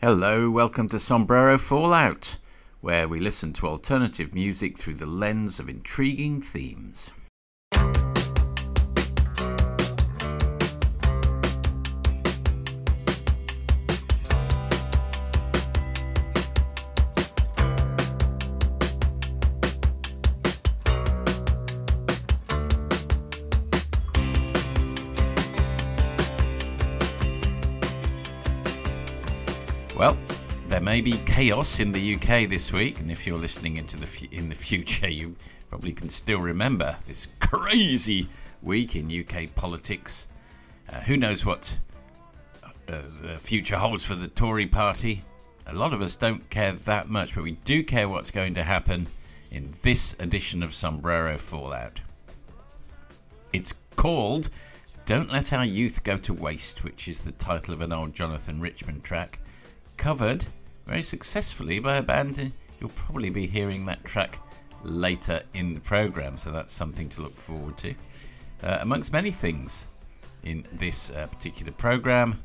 Hello, welcome to Sombrero Fallout, where we listen to alternative music through the lens of intriguing themes. There may be chaos in the UK this week, and if you're listening into the fu- in the future, you probably can still remember this crazy week in UK politics. Uh, who knows what uh, the future holds for the Tory party? A lot of us don't care that much, but we do care what's going to happen in this edition of Sombrero Fallout. It's called Don't Let Our Youth Go to Waste, which is the title of an old Jonathan Richman track covered very successfully by a band. You'll probably be hearing that track later in the program, so that's something to look forward to. Uh, amongst many things in this uh, particular program,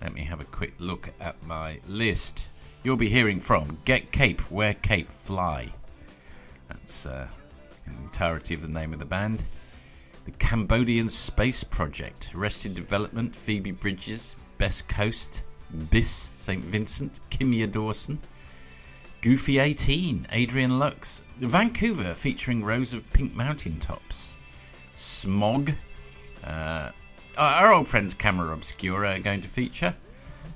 let me have a quick look at my list. You'll be hearing from Get Cape, Wear Cape, Fly. That's uh, the entirety of the name of the band. The Cambodian Space Project, Arrested Development, Phoebe Bridgers, Best Coast, Biss St. Vincent, Kimya Dawson, Goofy 18, Adrian Lux, Vancougar featuring rows of pink mountain tops, Smog, uh, our old friends Camera Obscura are going to feature.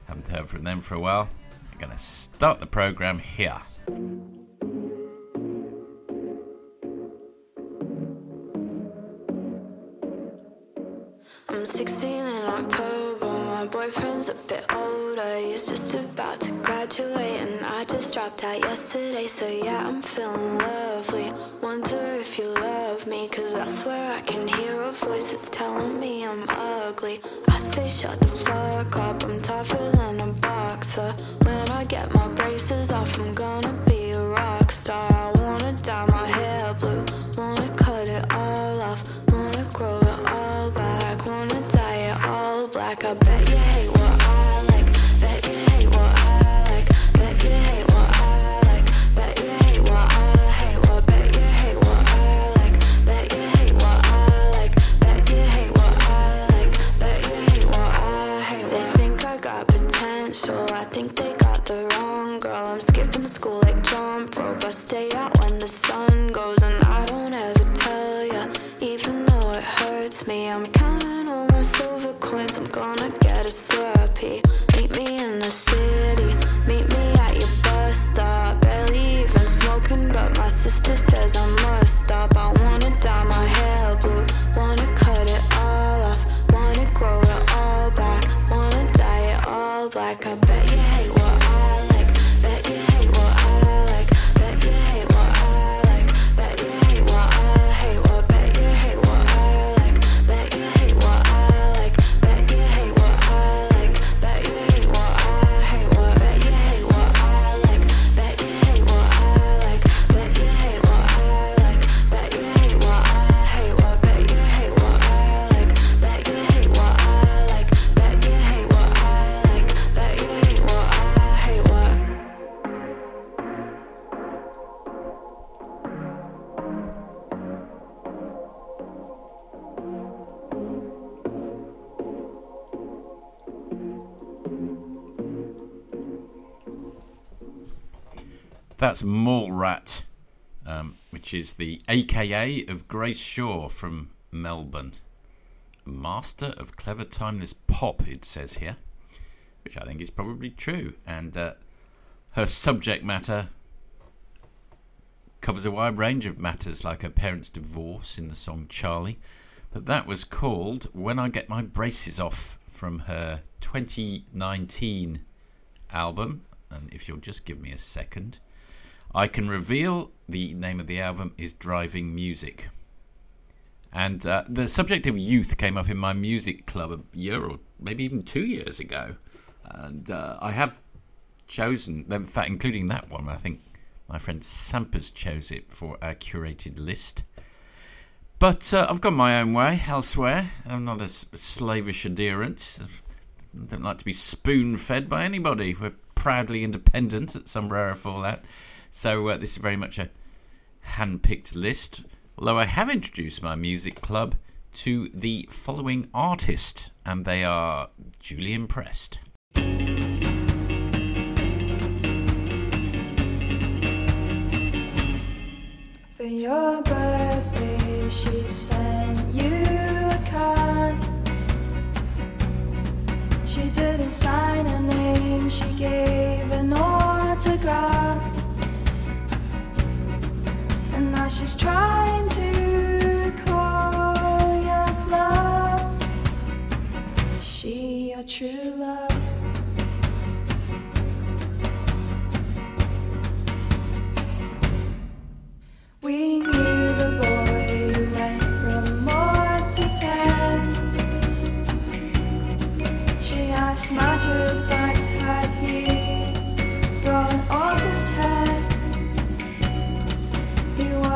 Haven't heard from them for a while. I'm going to start the program here. I'm 16 in October, my boyfriend's a bit older. He's just about to graduate, and I just dropped out yesterday. So, yeah, I'm feeling lovely. Wonder if you love me, cause I swear I can hear a voice that's telling me I'm ugly. I say, shut the fuck up, I'm tougher than a boxer. When I get my braces which is the AKA of Grace Shaw from Melbourne. Master of clever timeless pop, it says here, which I think is probably true. And uh, her subject matter covers a wide range of matters, like her parents' divorce in the song Charlie. But that was called When I Get My Braces Off from her 2019 album. And if you'll just give me a second, I can reveal the name of the album is Driving Music. And uh, the subject of youth came up in my music club a year or maybe even two years ago. And uh, I have chosen, in fact, including that one, I think my friend Sampers chose it for our curated list. But uh, I've gone my own way elsewhere. I'm not a slavish adherent. I don't like to be spoon fed by anybody. We're proudly independent at some Sombrero Fallout. So uh, this is very much a hand-picked list. Although I have introduced my music club to the following artist, and they are duly impressed. For your birthday, she sent you a card. She didn't sign her name, she gave an autograph. She's trying to call your bluff. Is she your true love? We knew the boy went from more to Ted. She asked, matter of fact,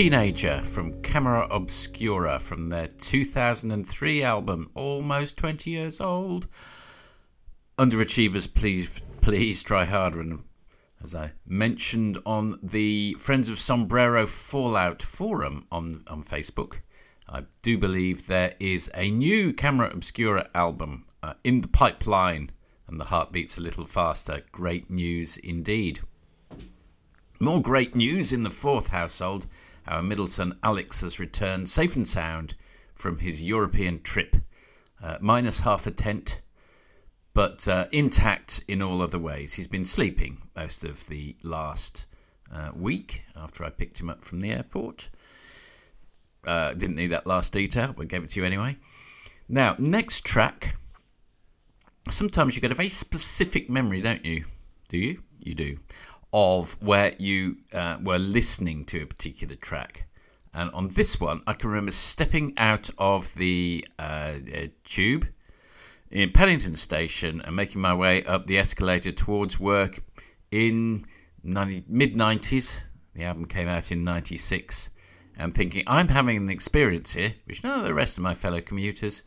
Teenager from Camera Obscura from their 2003 album, almost 20 years old. Underachievers, please, please try harder. And as I mentioned on the Friends of Sombrero Fallout forum on, on Facebook, I do believe there is a new Camera Obscura album uh, in the pipeline, and the heart beats a little faster. Great news indeed. More great news in the fourth household. Our middle son Alex has returned safe and sound from his European trip, uh, minus half a tent, but uh, intact in all other ways. He's been sleeping most of the last uh, week after I picked him up from the airport. Uh, didn't need that last detail, but gave it to you anyway. Now, next track. Sometimes you get a very specific memory, don't you? Do you? You do of where you uh, were listening to a particular track. And on this one, I can remember stepping out of the uh, uh tube in Paddington Station and making my way up the escalator towards work in mid 90s. The album came out in 96. And thinking, I'm having an experience here, which none of the rest of my fellow commuters,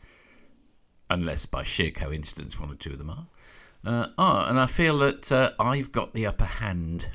unless by sheer coincidence one or two of them are. Uh, oh, and I feel that uh, I've got the upper hand.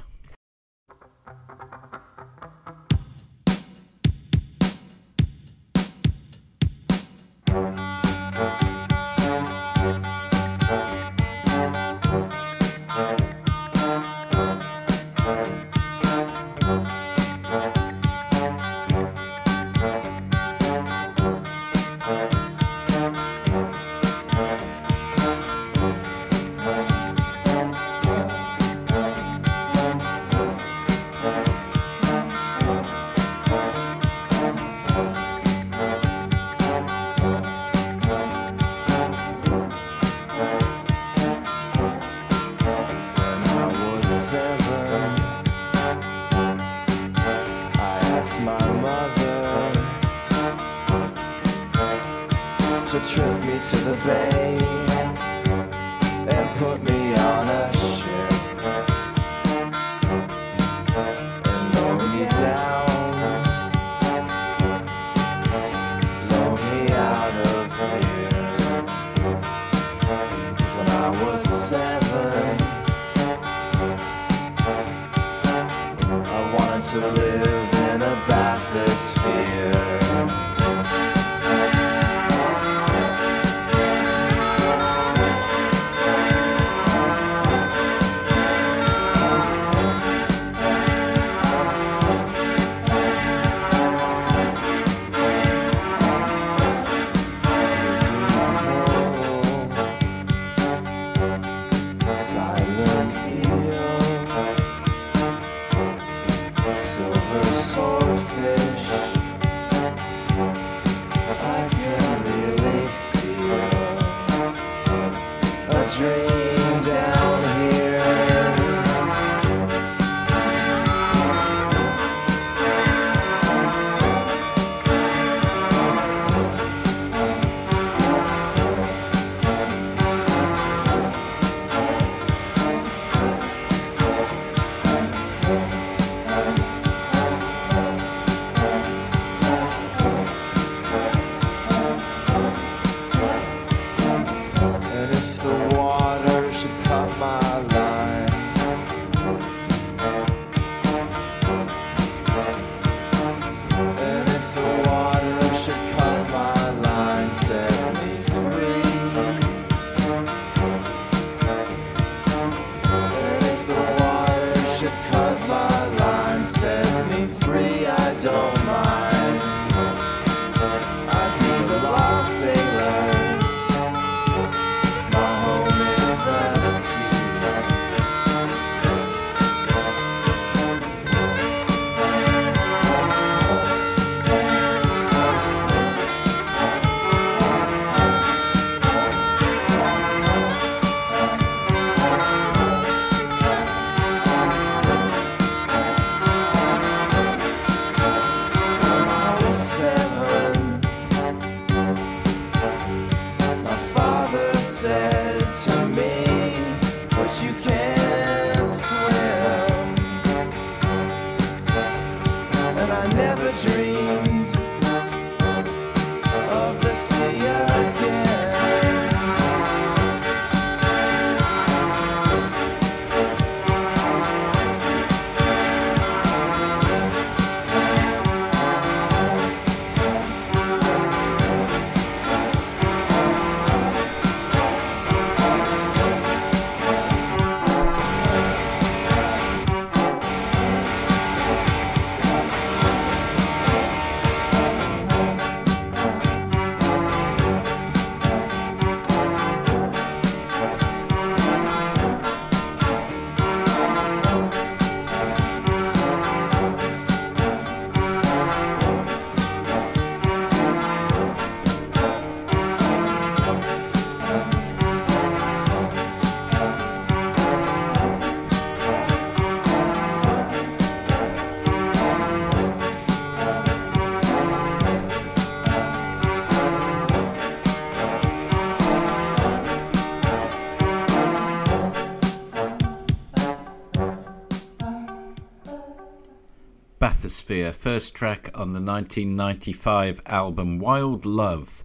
Bathysphere, first track on the 1995 album Wild Love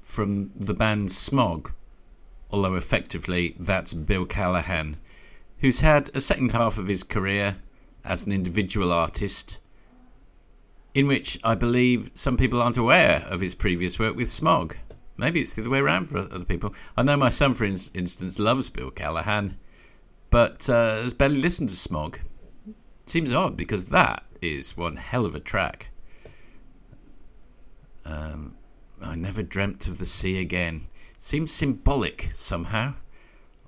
from the band Smog, although effectively that's Bill Callahan, who's had a second half of his career as an individual artist, in which I believe some people aren't aware of his previous work with Smog. Maybe it's the other way around for other people. I know my son, for instance, loves Bill Callahan, but uh, has barely listened to Smog. Seems odd because that is one hell of a track. Um, I never dreamt of the sea again. Seems symbolic somehow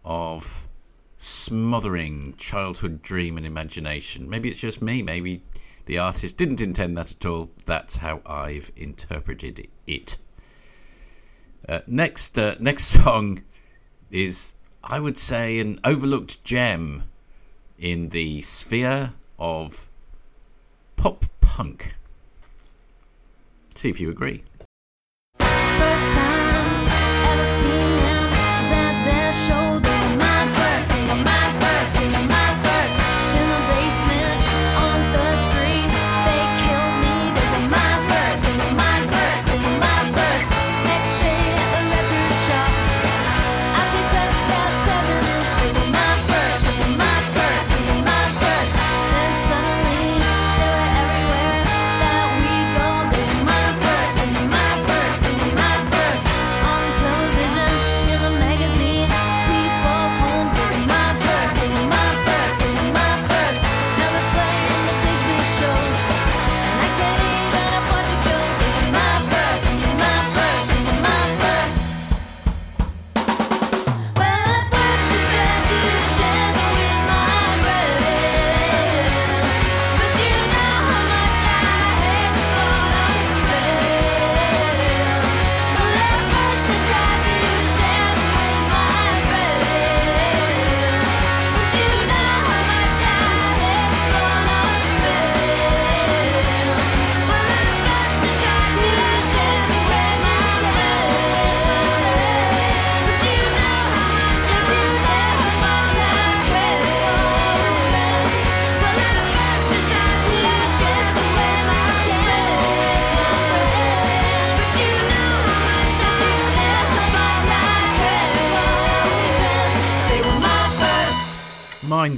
of smothering childhood dream and imagination. Maybe it's just me. Maybe the artist didn't intend that at all. That's how I've interpreted it. Uh, next, uh, next song is, I would say, an overlooked gem in the sphere of pop punk. See if you agree.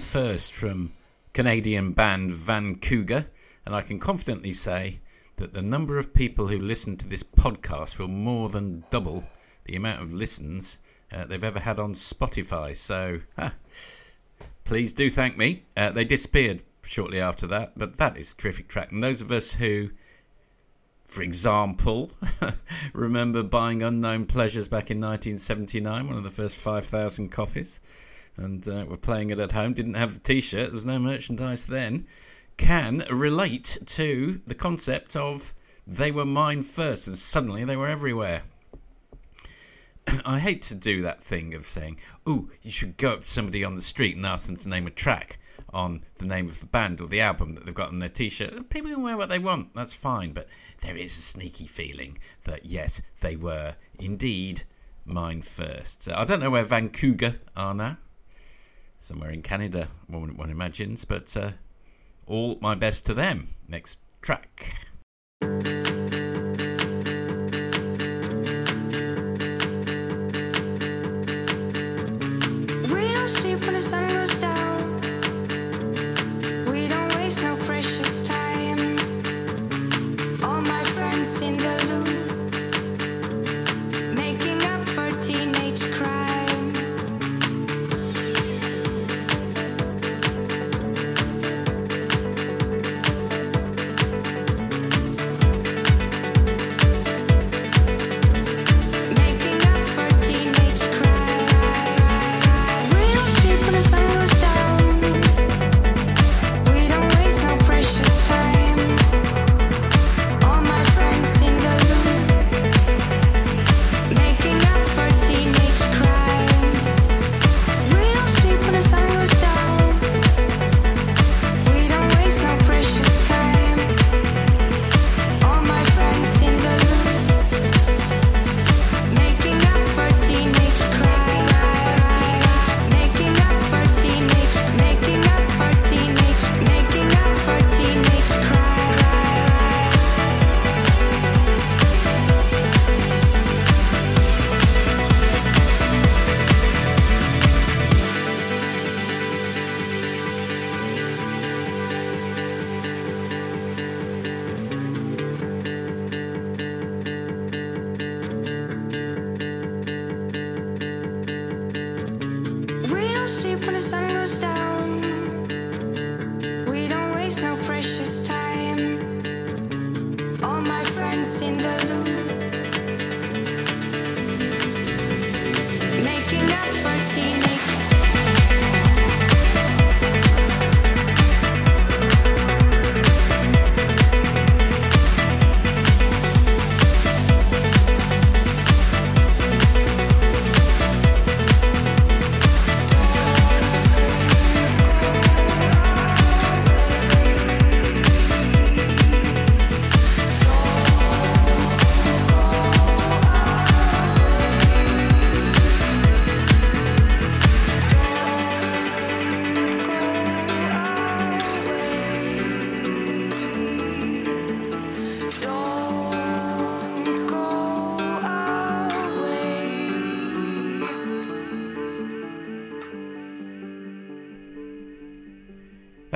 First from Canadian band Vancougar, and I can confidently say that the number of people who listen to this podcast will more than double the amount of listens uh, they've ever had on Spotify. So, please do thank me. Uh, they disappeared shortly after that, but that is a terrific track. And those of us who, for example, remember buying Unknown Pleasures back in 1979, one of the first 5,000 copies and uh, were playing it at home, didn't have the t shirt, there was no merchandise then, can relate to the concept of they were mine first and suddenly they were everywhere. I hate to do that thing of saying, oh, you should go up to somebody on the street and ask them to name a track on the name of the band or the album that they've got on their t shirt. People can wear what they want, that's fine, but there is a sneaky feeling that yes, they were indeed mine first. So I don't know where Vancougar are now somewhere in Canada, one, one imagines. But uh, all my best to them. Next track.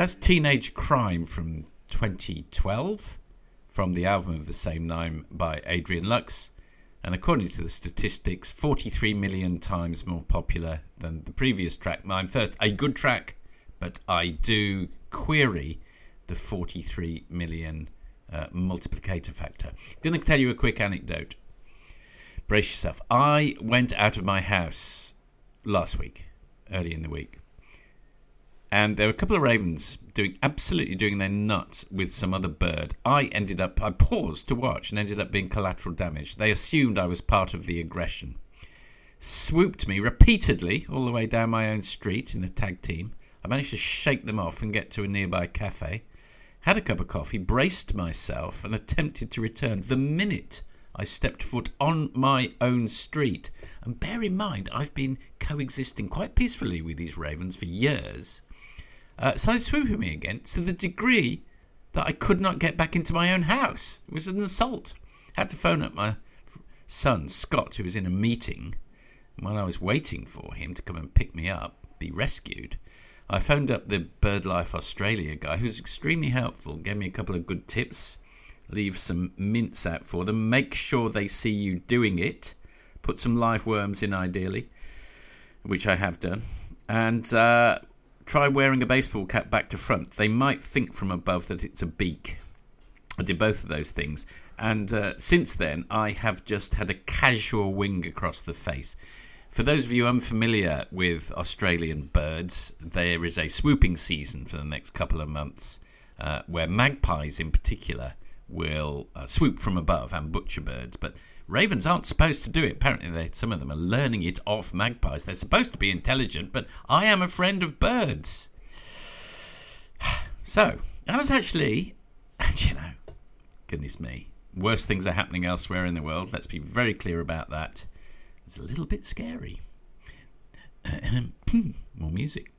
That's Teenage Crime from 2012 from the album of the same name by Adrian Lux. And according to the statistics, 43 million times more popular than the previous track. Mine first, a good track, but I do query the 43 million uh, multiplicator factor. To tell you a quick anecdote. Brace yourself. I went out of my house last week, early in the week, and there were a couple of ravens doing absolutely doing their nuts with some other bird. I ended up I paused to watch and ended up being collateral damage. They assumed I was part of the aggression. Swooped me repeatedly all the way down my own street in a tag team. I managed to shake them off and get to a nearby cafe. Had a cup of coffee, braced myself, and attempted to return the minute I stepped foot on my own street. And bear in mind, I've been coexisting quite peacefully with these ravens for years uh, started swooping me again to the degree that I could not get back into my own house. It was an assault. I had to phone up my son, Scott, who was in a meeting. While I was waiting for him to come and pick me up, be rescued, I phoned up the BirdLife Australia guy, who was extremely helpful, gave me a couple of good tips. Leave some mints out for them. Make sure they see you doing it. Put some live worms in, ideally, which I have done. And uh, Try wearing a baseball cap back to front. They might think from above that it's a beak. I did both of those things. And uh, since then, I have just had a casual wing across the face. For those of you unfamiliar with Australian birds, there is a swooping season for the next couple of months uh, where magpies, in particular, will uh, swoop from above and butcher birds. But Ravens aren't supposed to do it. Apparently, they, some of them are learning it off magpies. They're supposed to be intelligent, but I am a friend of birds. So, I was actually, you know, goodness me, worse things are happening elsewhere in the world. Let's be very clear about that. It's a little bit scary. More music.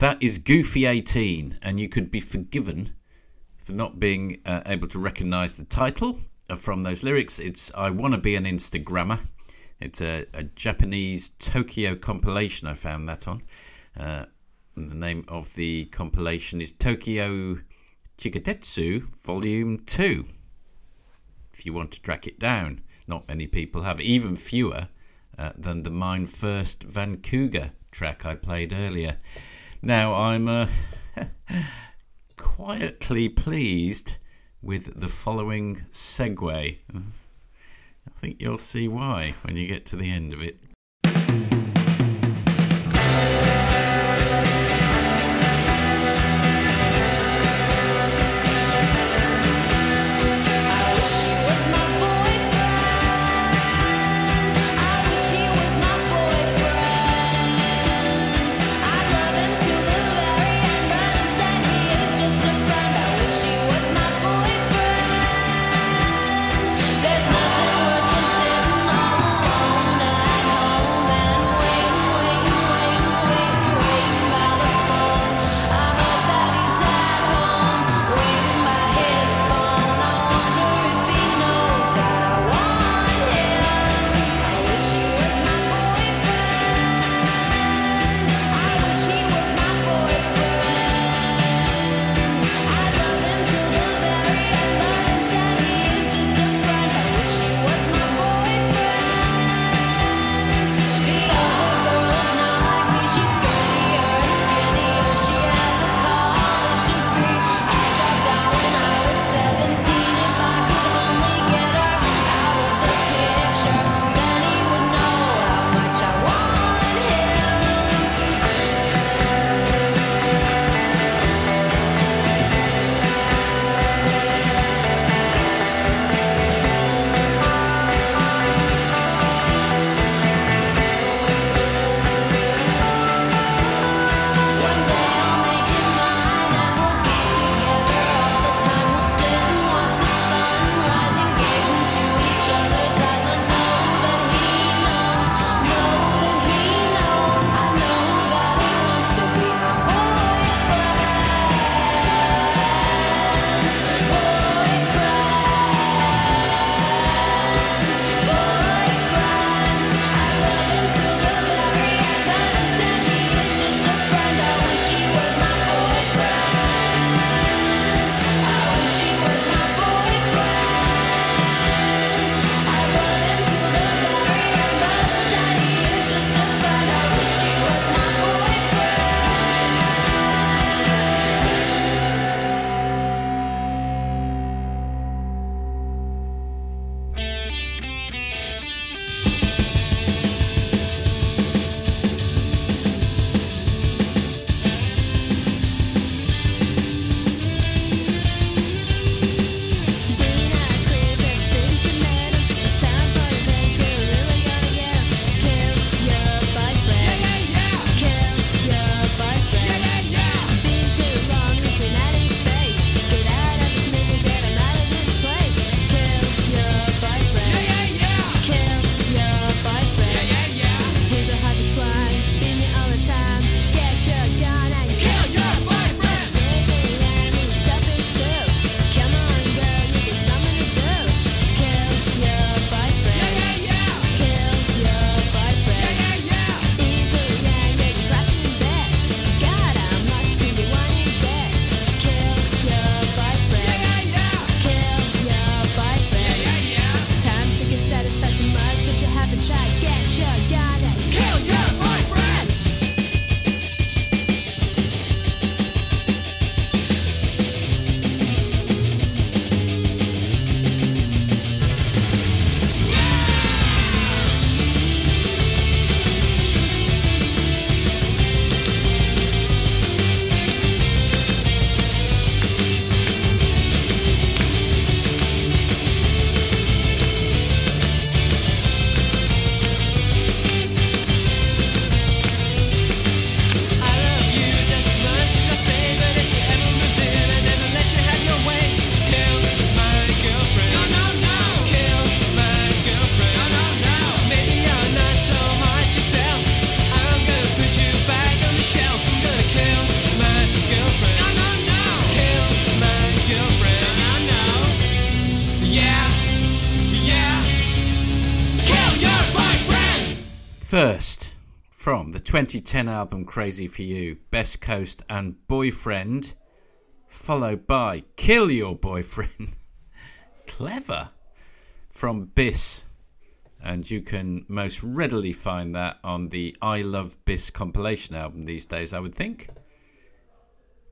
That is Goofy 18, and you could be forgiven for not being uh, able to recognise the title from those lyrics. It's I Want to Be an Instagrammer. It's a, a, Japanese Tokyo compilation. I found that on. Uh, the name of the compilation is Tokyo Chigatetsu Volume 2. If you want to track it down, not many people have, even fewer uh, than the Mine First Vancougar track I played earlier. Now, I'm uh, quietly pleased with the following segue. I think you'll see why when you get to the end of it. 2010 album Crazy for You, Best Coast and Boyfriend, followed by Kill Your Boyfriend. Clever. From Bis. And you can most readily find that on the I Love Bis compilation album these days, I would think,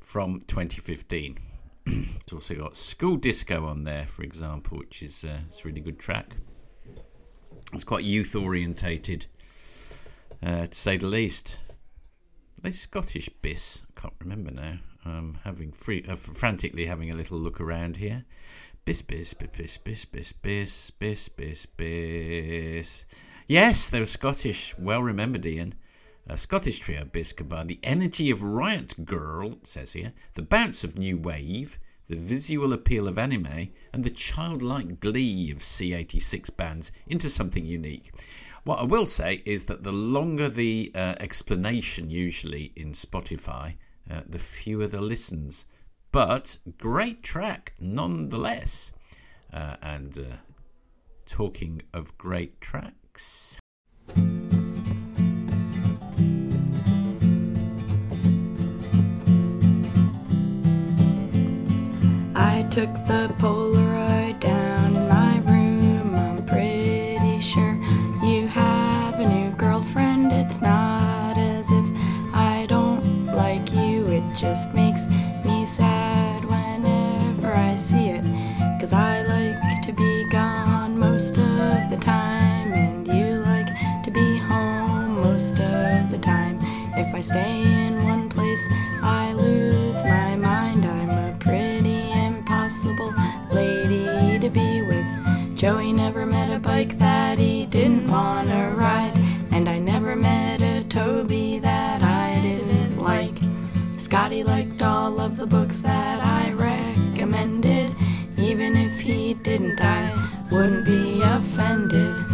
from 2015. it's also got School Disco on there, for example, which is uh, it's a really good track. It's quite youth orientated, uh, to say the least. They Scottish bis. I can't remember now. I'm having free, uh, frantically having a little look around here. Bis bis bis bis bis bis bis bis biss. Yes, they were Scottish. Well remembered, Ian. A Scottish trio Bis combined the energy of Riot Grrrl, says here, the bounce of New Wave, the visual appeal of anime, and the childlike glee of C86 bands into something unique. What I will say is that the longer the uh, explanation, usually in Spotify, uh, the fewer the listens. But great track nonetheless. Uh, and uh, talking of great tracks. I took the Polaroid I stay in one place, I lose my mind. I'm a pretty impossible lady to be with. Joey never met a bike that he didn't want to ride, and I never met a Toby that I didn't like. Scotty liked all of the books that I recommended, even if he didn't, I wouldn't be offended.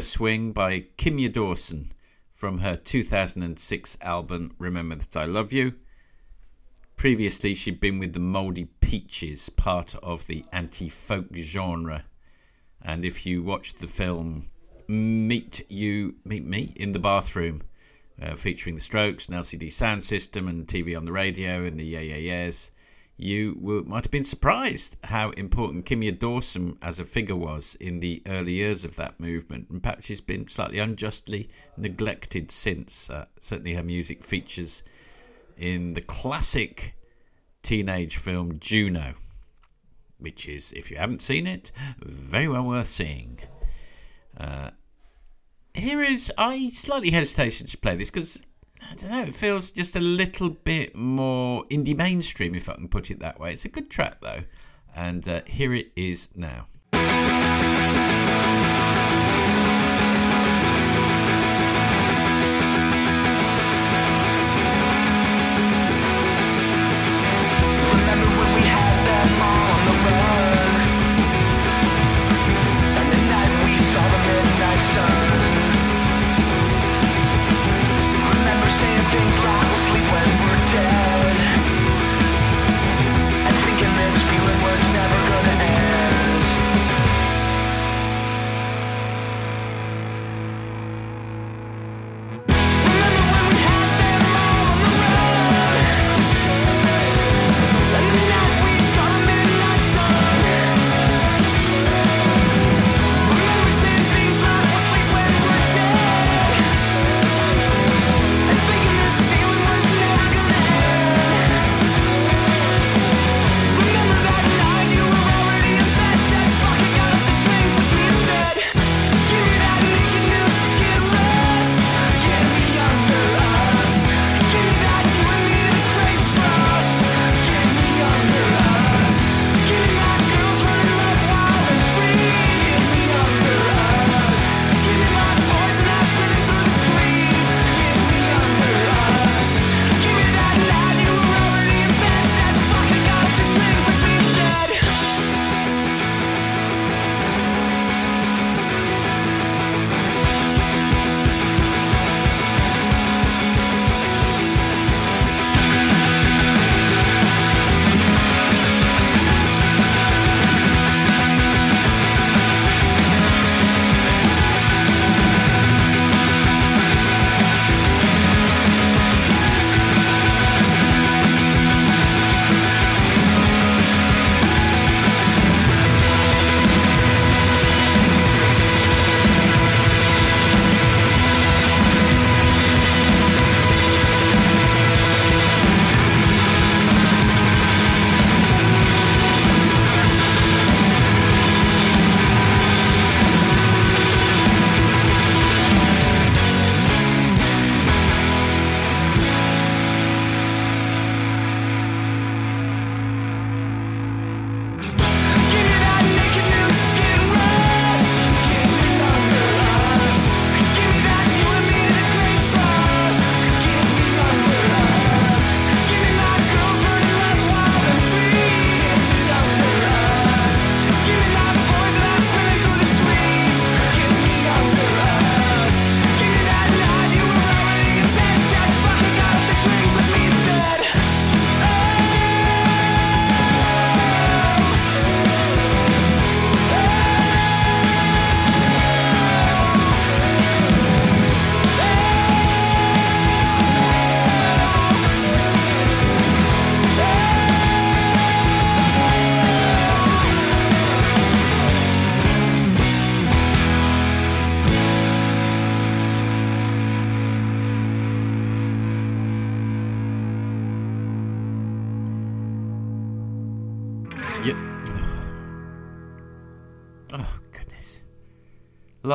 Swing by Kimya Dawson from her 2006 album Remember That I Love You. Previously, she'd been with the Moldy Peaches, part of the anti folk genre. And if you watched the film Meet You, Meet Me in the Bathroom, uh, featuring the Strokes, an LCD Soundsystem, and TV on the radio, and the Yeah Yeah Yeahs, you might have been surprised how important Kimya Dawson as a figure was in the early years of that movement. And perhaps she's been slightly unjustly neglected since. Uh, certainly, her music features in the classic teenage film Juno. which is, if you haven't seen it, very well worth seeing. Uh, here is, I slightly hesitation to play this because I don't know, it feels just a little bit more indie mainstream, if I can put it that way. It's a good track though, and uh, here it is now.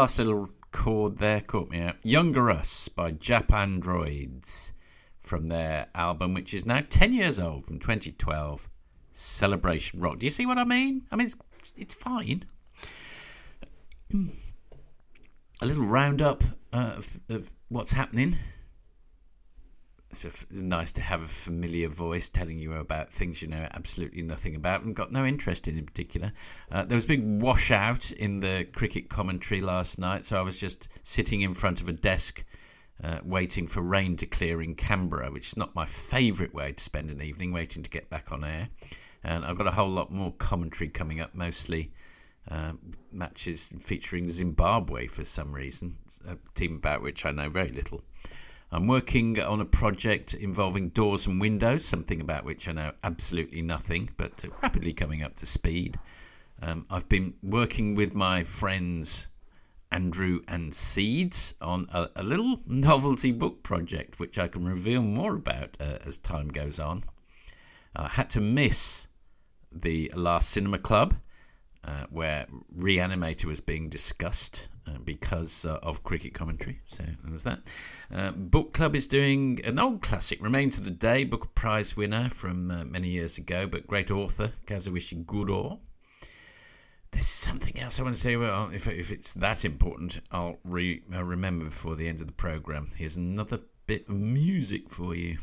Last little chord there caught me out. Younger Us by Japandroids from their album, which is now 10 years old from 2012, Celebration Rock. Do you see what I mean? I mean, it's, it's fine. A little roundup uh, of, of what's happening it's nice to have a familiar voice telling you about things you know absolutely nothing about and got no interest in in particular. Uh, there was a big washout in the cricket commentary last night, so I was just sitting in front of a desk uh, waiting for rain to clear in Canberra, which is not my favourite way to spend an evening, waiting to get back on air. And I've got a whole lot more commentary coming up, mostly. Uh, matches featuring Zimbabwe for some reason, a team about which I know very little. I'm working on a project involving doors and windows, something about which I know absolutely nothing, but rapidly coming up to speed. Um, I've been working with my friends Andrew and Seeds on a, a, little novelty book project, which I can reveal more about uh, as time goes on. I had to miss the last cinema club, uh, where Reanimator was being discussed uh, because uh, of cricket commentary. So there was that. Uh, book Club is doing an old classic, Remains of the Day, Booker Prize winner from uh, many years ago, but great author, Kazuo Ishiguro. There's something else I want to say. Well, if, if it's that important, I'll re- I'll remember before the end of the programme. Here's another bit of music for you.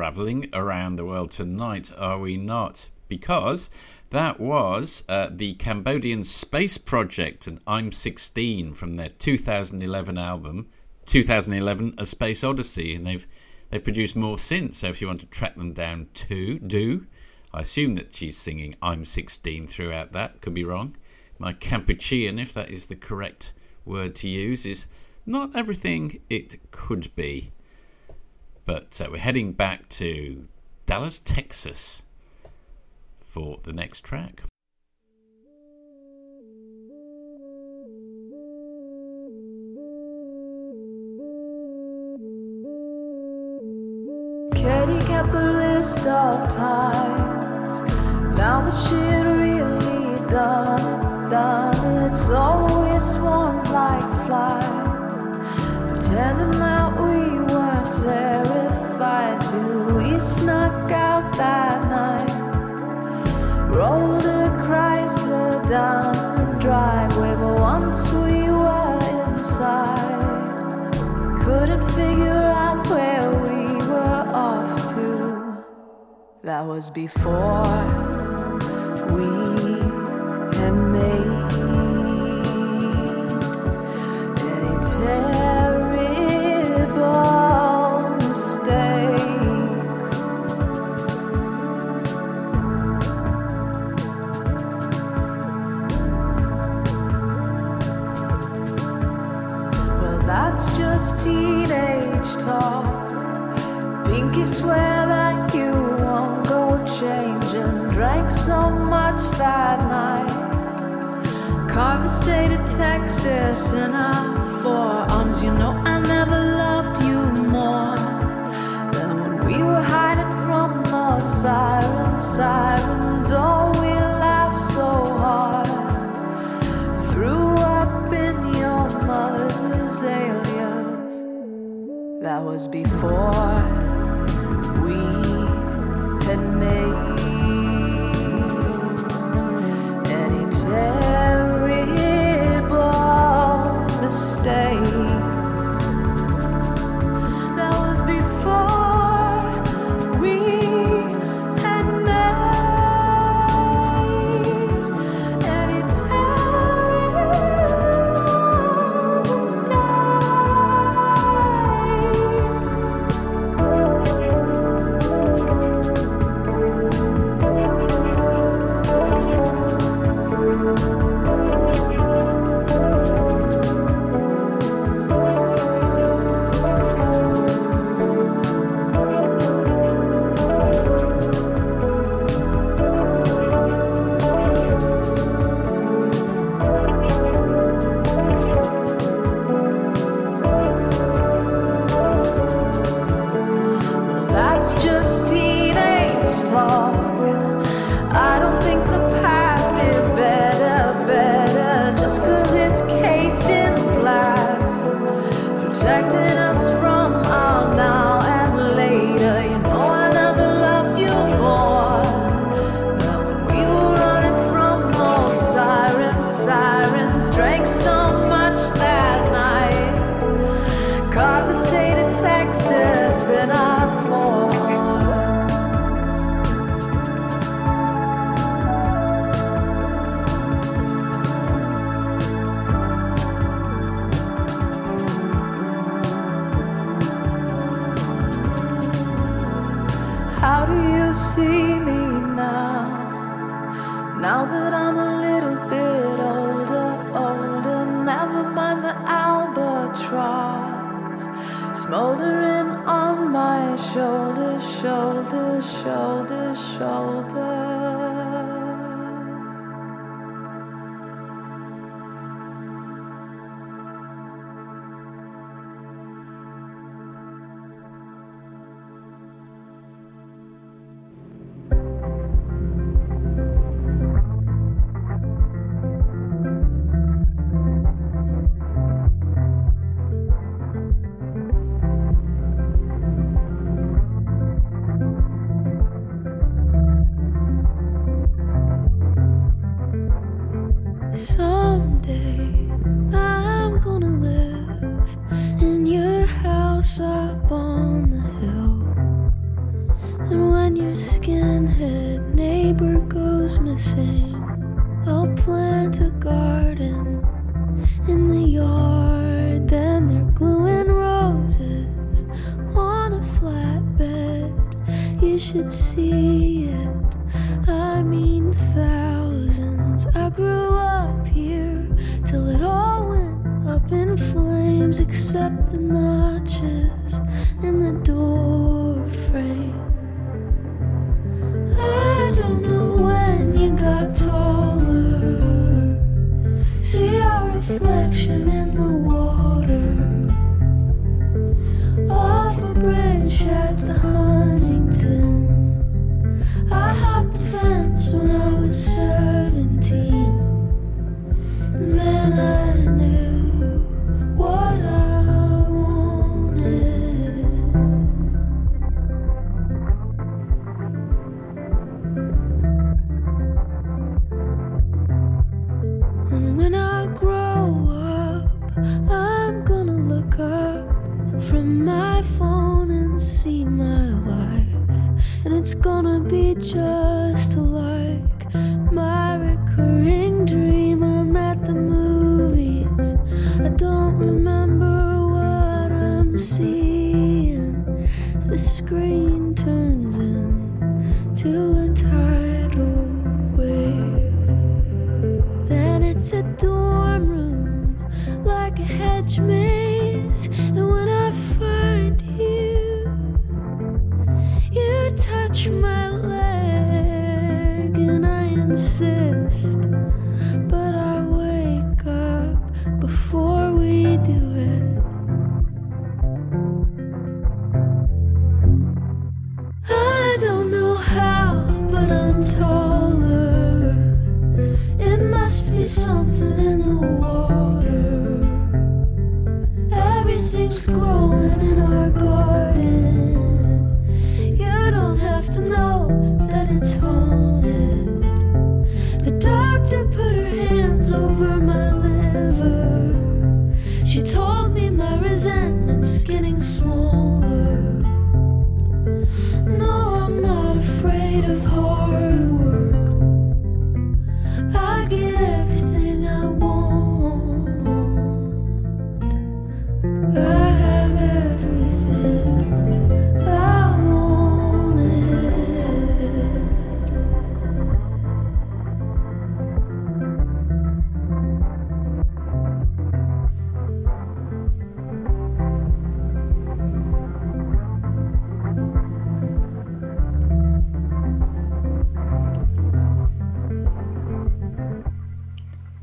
Travelling around the world tonight, are we not? Because that was uh, the Cambodian Space Project and I'm 16 from their 2011 album, 2011 A Space Odyssey, and they've they've produced more since. So if you want to track them down too, do. I assume that she's singing I'm 16 throughout that. Could be wrong. My Kampuchean, if that is the correct word to use, is not everything it could be. But uh, we're heading back to Dallas, Texas for the next track. Katie kept list of times. Now that she'd really done, done, it's always swarmed like flies, pretending that we snuck out that night. Rolled a Chrysler down the driveway, but once we were inside, couldn't figure out where we were off to. That was before we had made any tears. teenage talk. Pinky swear that you won't go change, and Drank so much that night. Carved the state of Texas in our forearms. You know I never loved you more than when we were hiding from the sirens. Sirens, oh, we laughed so hard. Threw up in your mother's ale hours before.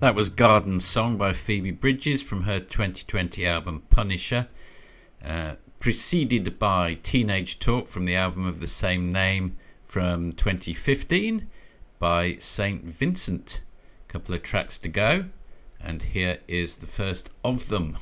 That was Garden Song by Phoebe Bridgers from her 2020 album Punisher, uh, preceded by Teenage Talk from the album of the same name from 2015 by St. Vincent. A couple of tracks to go, and here is the first of them.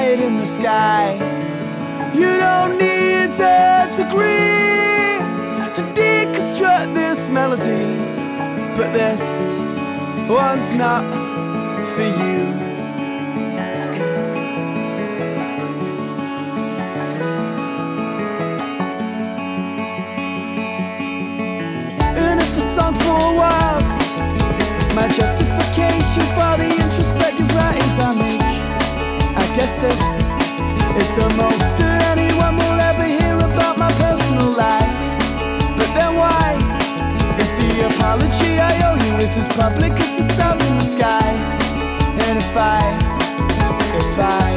Kite in the sky. You don't need a degree to deconstruct this melody, but this one's not for you. If a for was my justification for the I guess this is the most anyone will ever hear about my personal life. But then why is the apology I owe you is as public as the stars in the sky? And if I, if I,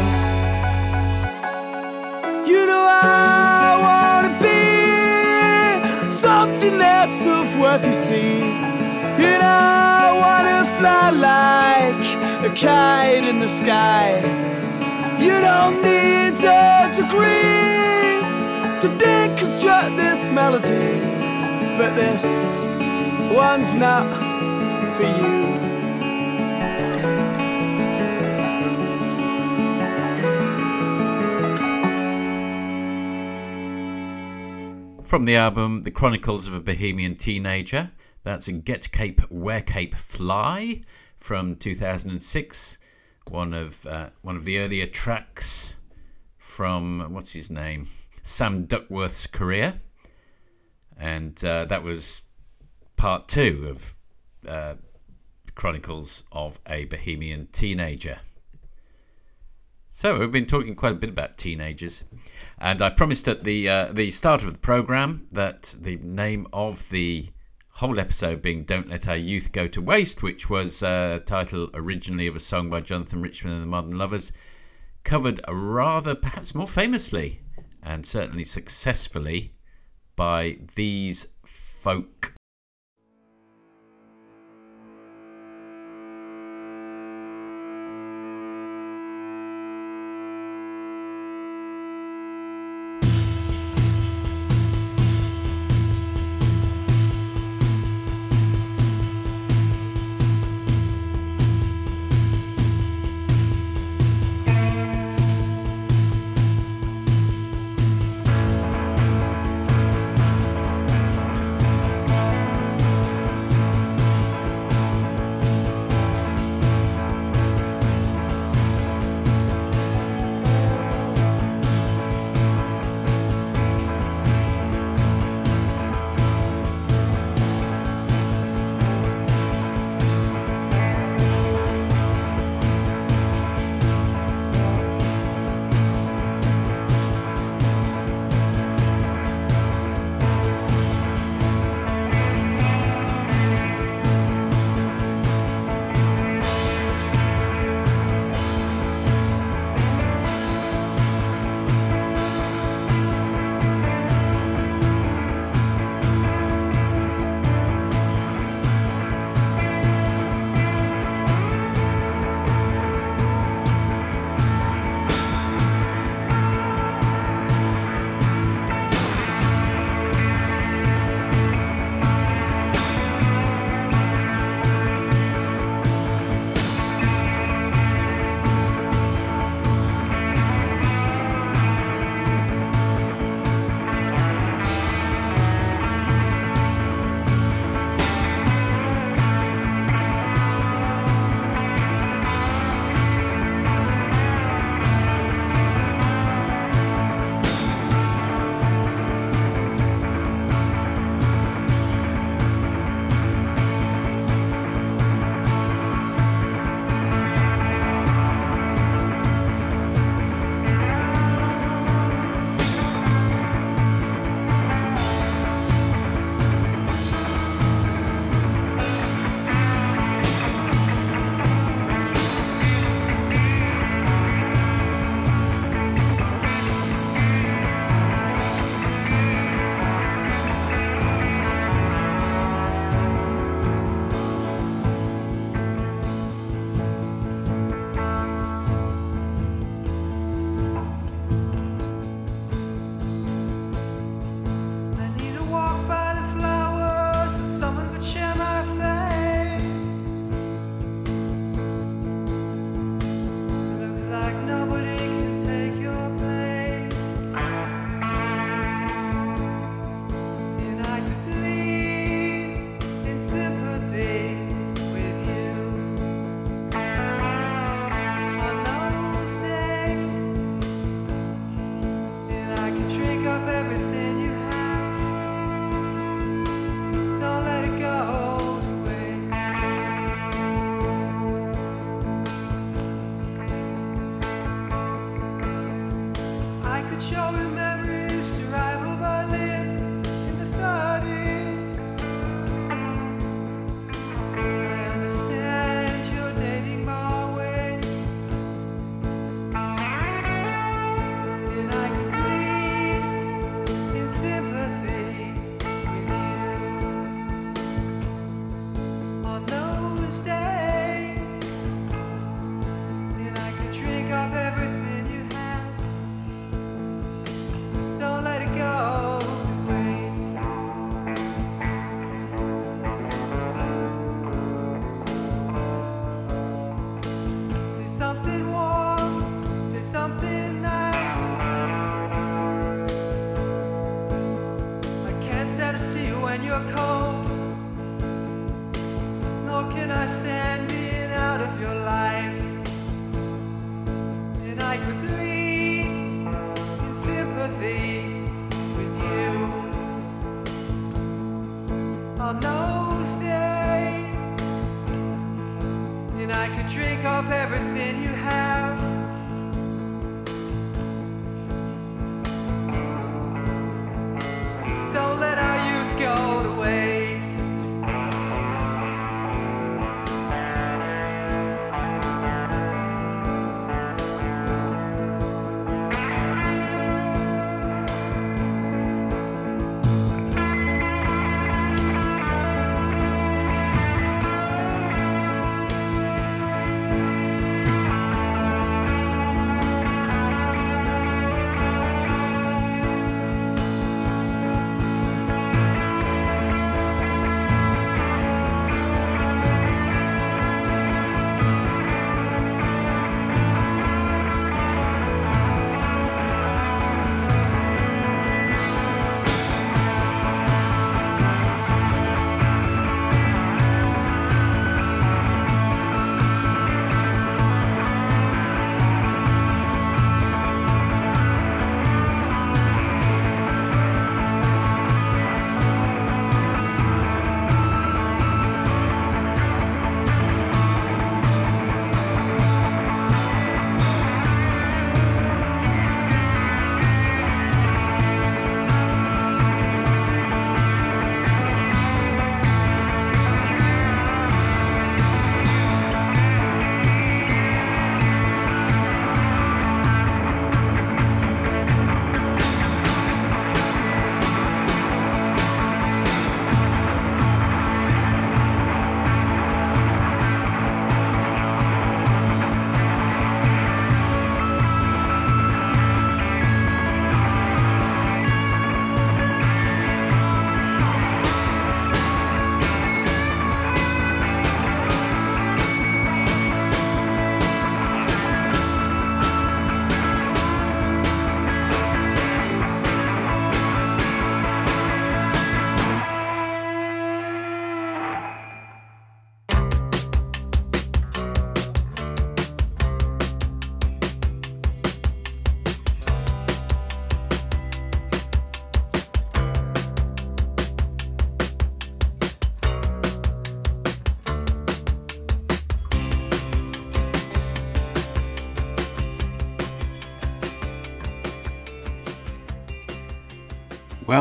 you know I wanna be something that's of worth you see. And I wanna fly like a kite in the sky. You don't need a degree to deconstruct this melody, but this one's not for you. From the album The Chronicles of a Bohemian Teenager, that's Get Cape, Wear Cape, Fly from 2006. One of uh, one of the earlier tracks from what's his name, Sam Duckworth's career, and uh, that was part two of uh, Chronicles of a Bohemian Teenager. So we've been talking quite a bit about teenagers, and I promised at the uh, the start of the program that the name of the whole episode being "Don't Let Our Youth Go to Waste," which was a uh, title originally of a song by Jonathan Richman and the Modern Lovers, covered rather perhaps more famously and certainly successfully by these folk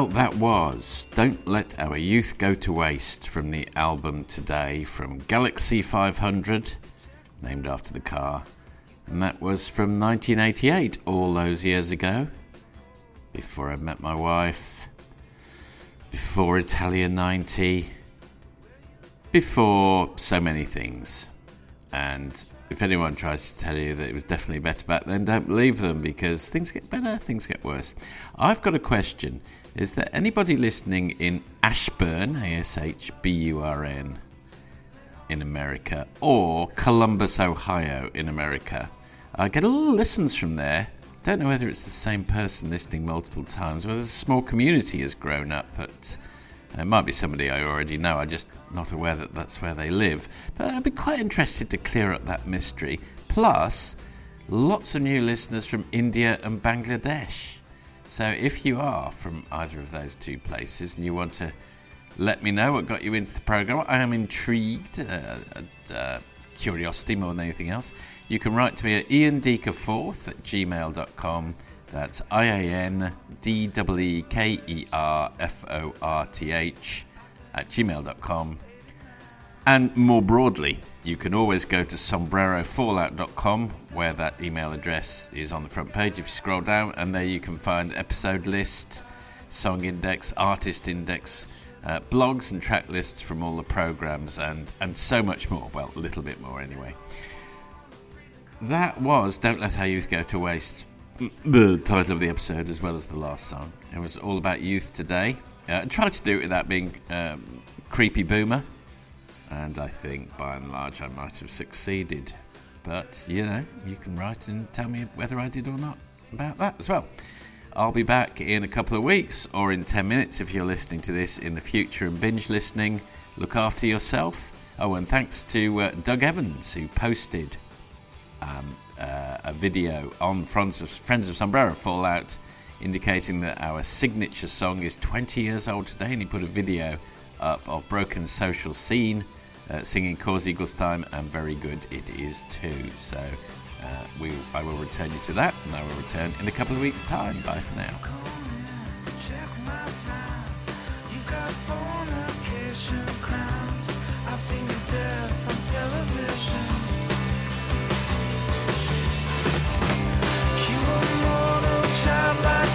Well, that was Don't Let Our Youth Go to Waste from the album today from Galaxie 500, named after the car. And that was from 1988, all those years ago. Before I met my wife, before Italia 90, before so many things. And if anyone tries to tell you that it was definitely better back then, don't believe them because things get better, things get worse. I've got a question. Is there anybody listening in Ashburn, A S H B U R N, in America, or Columbus, Ohio, in America? I get a little listens from there. Don't know whether it's the same person listening multiple times, whether a small community has grown up, but it might be somebody I already know. I'm just not aware that that's where they live. But I'd be quite interested to clear up that mystery. Plus, lots of new listeners from India and Bangladesh. So if you are from either of those two places and you want to let me know what got you into the program, I am intrigued, uh, uh, curiosity more than anything else. You can write to me at iandeekerforth at gmail.com. That's I A N D E E K E R F O R T H at gmail.com. And more broadly, you can always go to sombrerofallout.com where that email address is on the front page if you scroll down, and there you can find episode list, song index, artist index, uh, blogs and track lists from all the programs, and, and so much more. Well, a little bit more anyway. That was Don't Let Our Youth Go to Waste, the title of the episode, as well as the last song. It was all about youth today. Uh, I tried to do it without being um, creepy boomer, and I think by and large I might have succeeded. But you know, you can write and tell me whether I did or not about that as well. I'll be back in a couple of weeks or in 10 minutes if you're listening to this in the future and binge listening. Look after yourself. Oh, and thanks to uh, Doug Evans who posted um, uh, a video on Friends of, Friends of Sombrero Fallout indicating that our signature song is 20 years old today, and he put a video up of Broken Social Scene uh, singing Cause = Time, and very good it is too. So uh, we, I will return you to that, and I will return in a couple of weeks' time. Bye for now.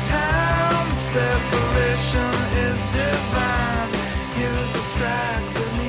Time. Separation is divine. Here is a strike.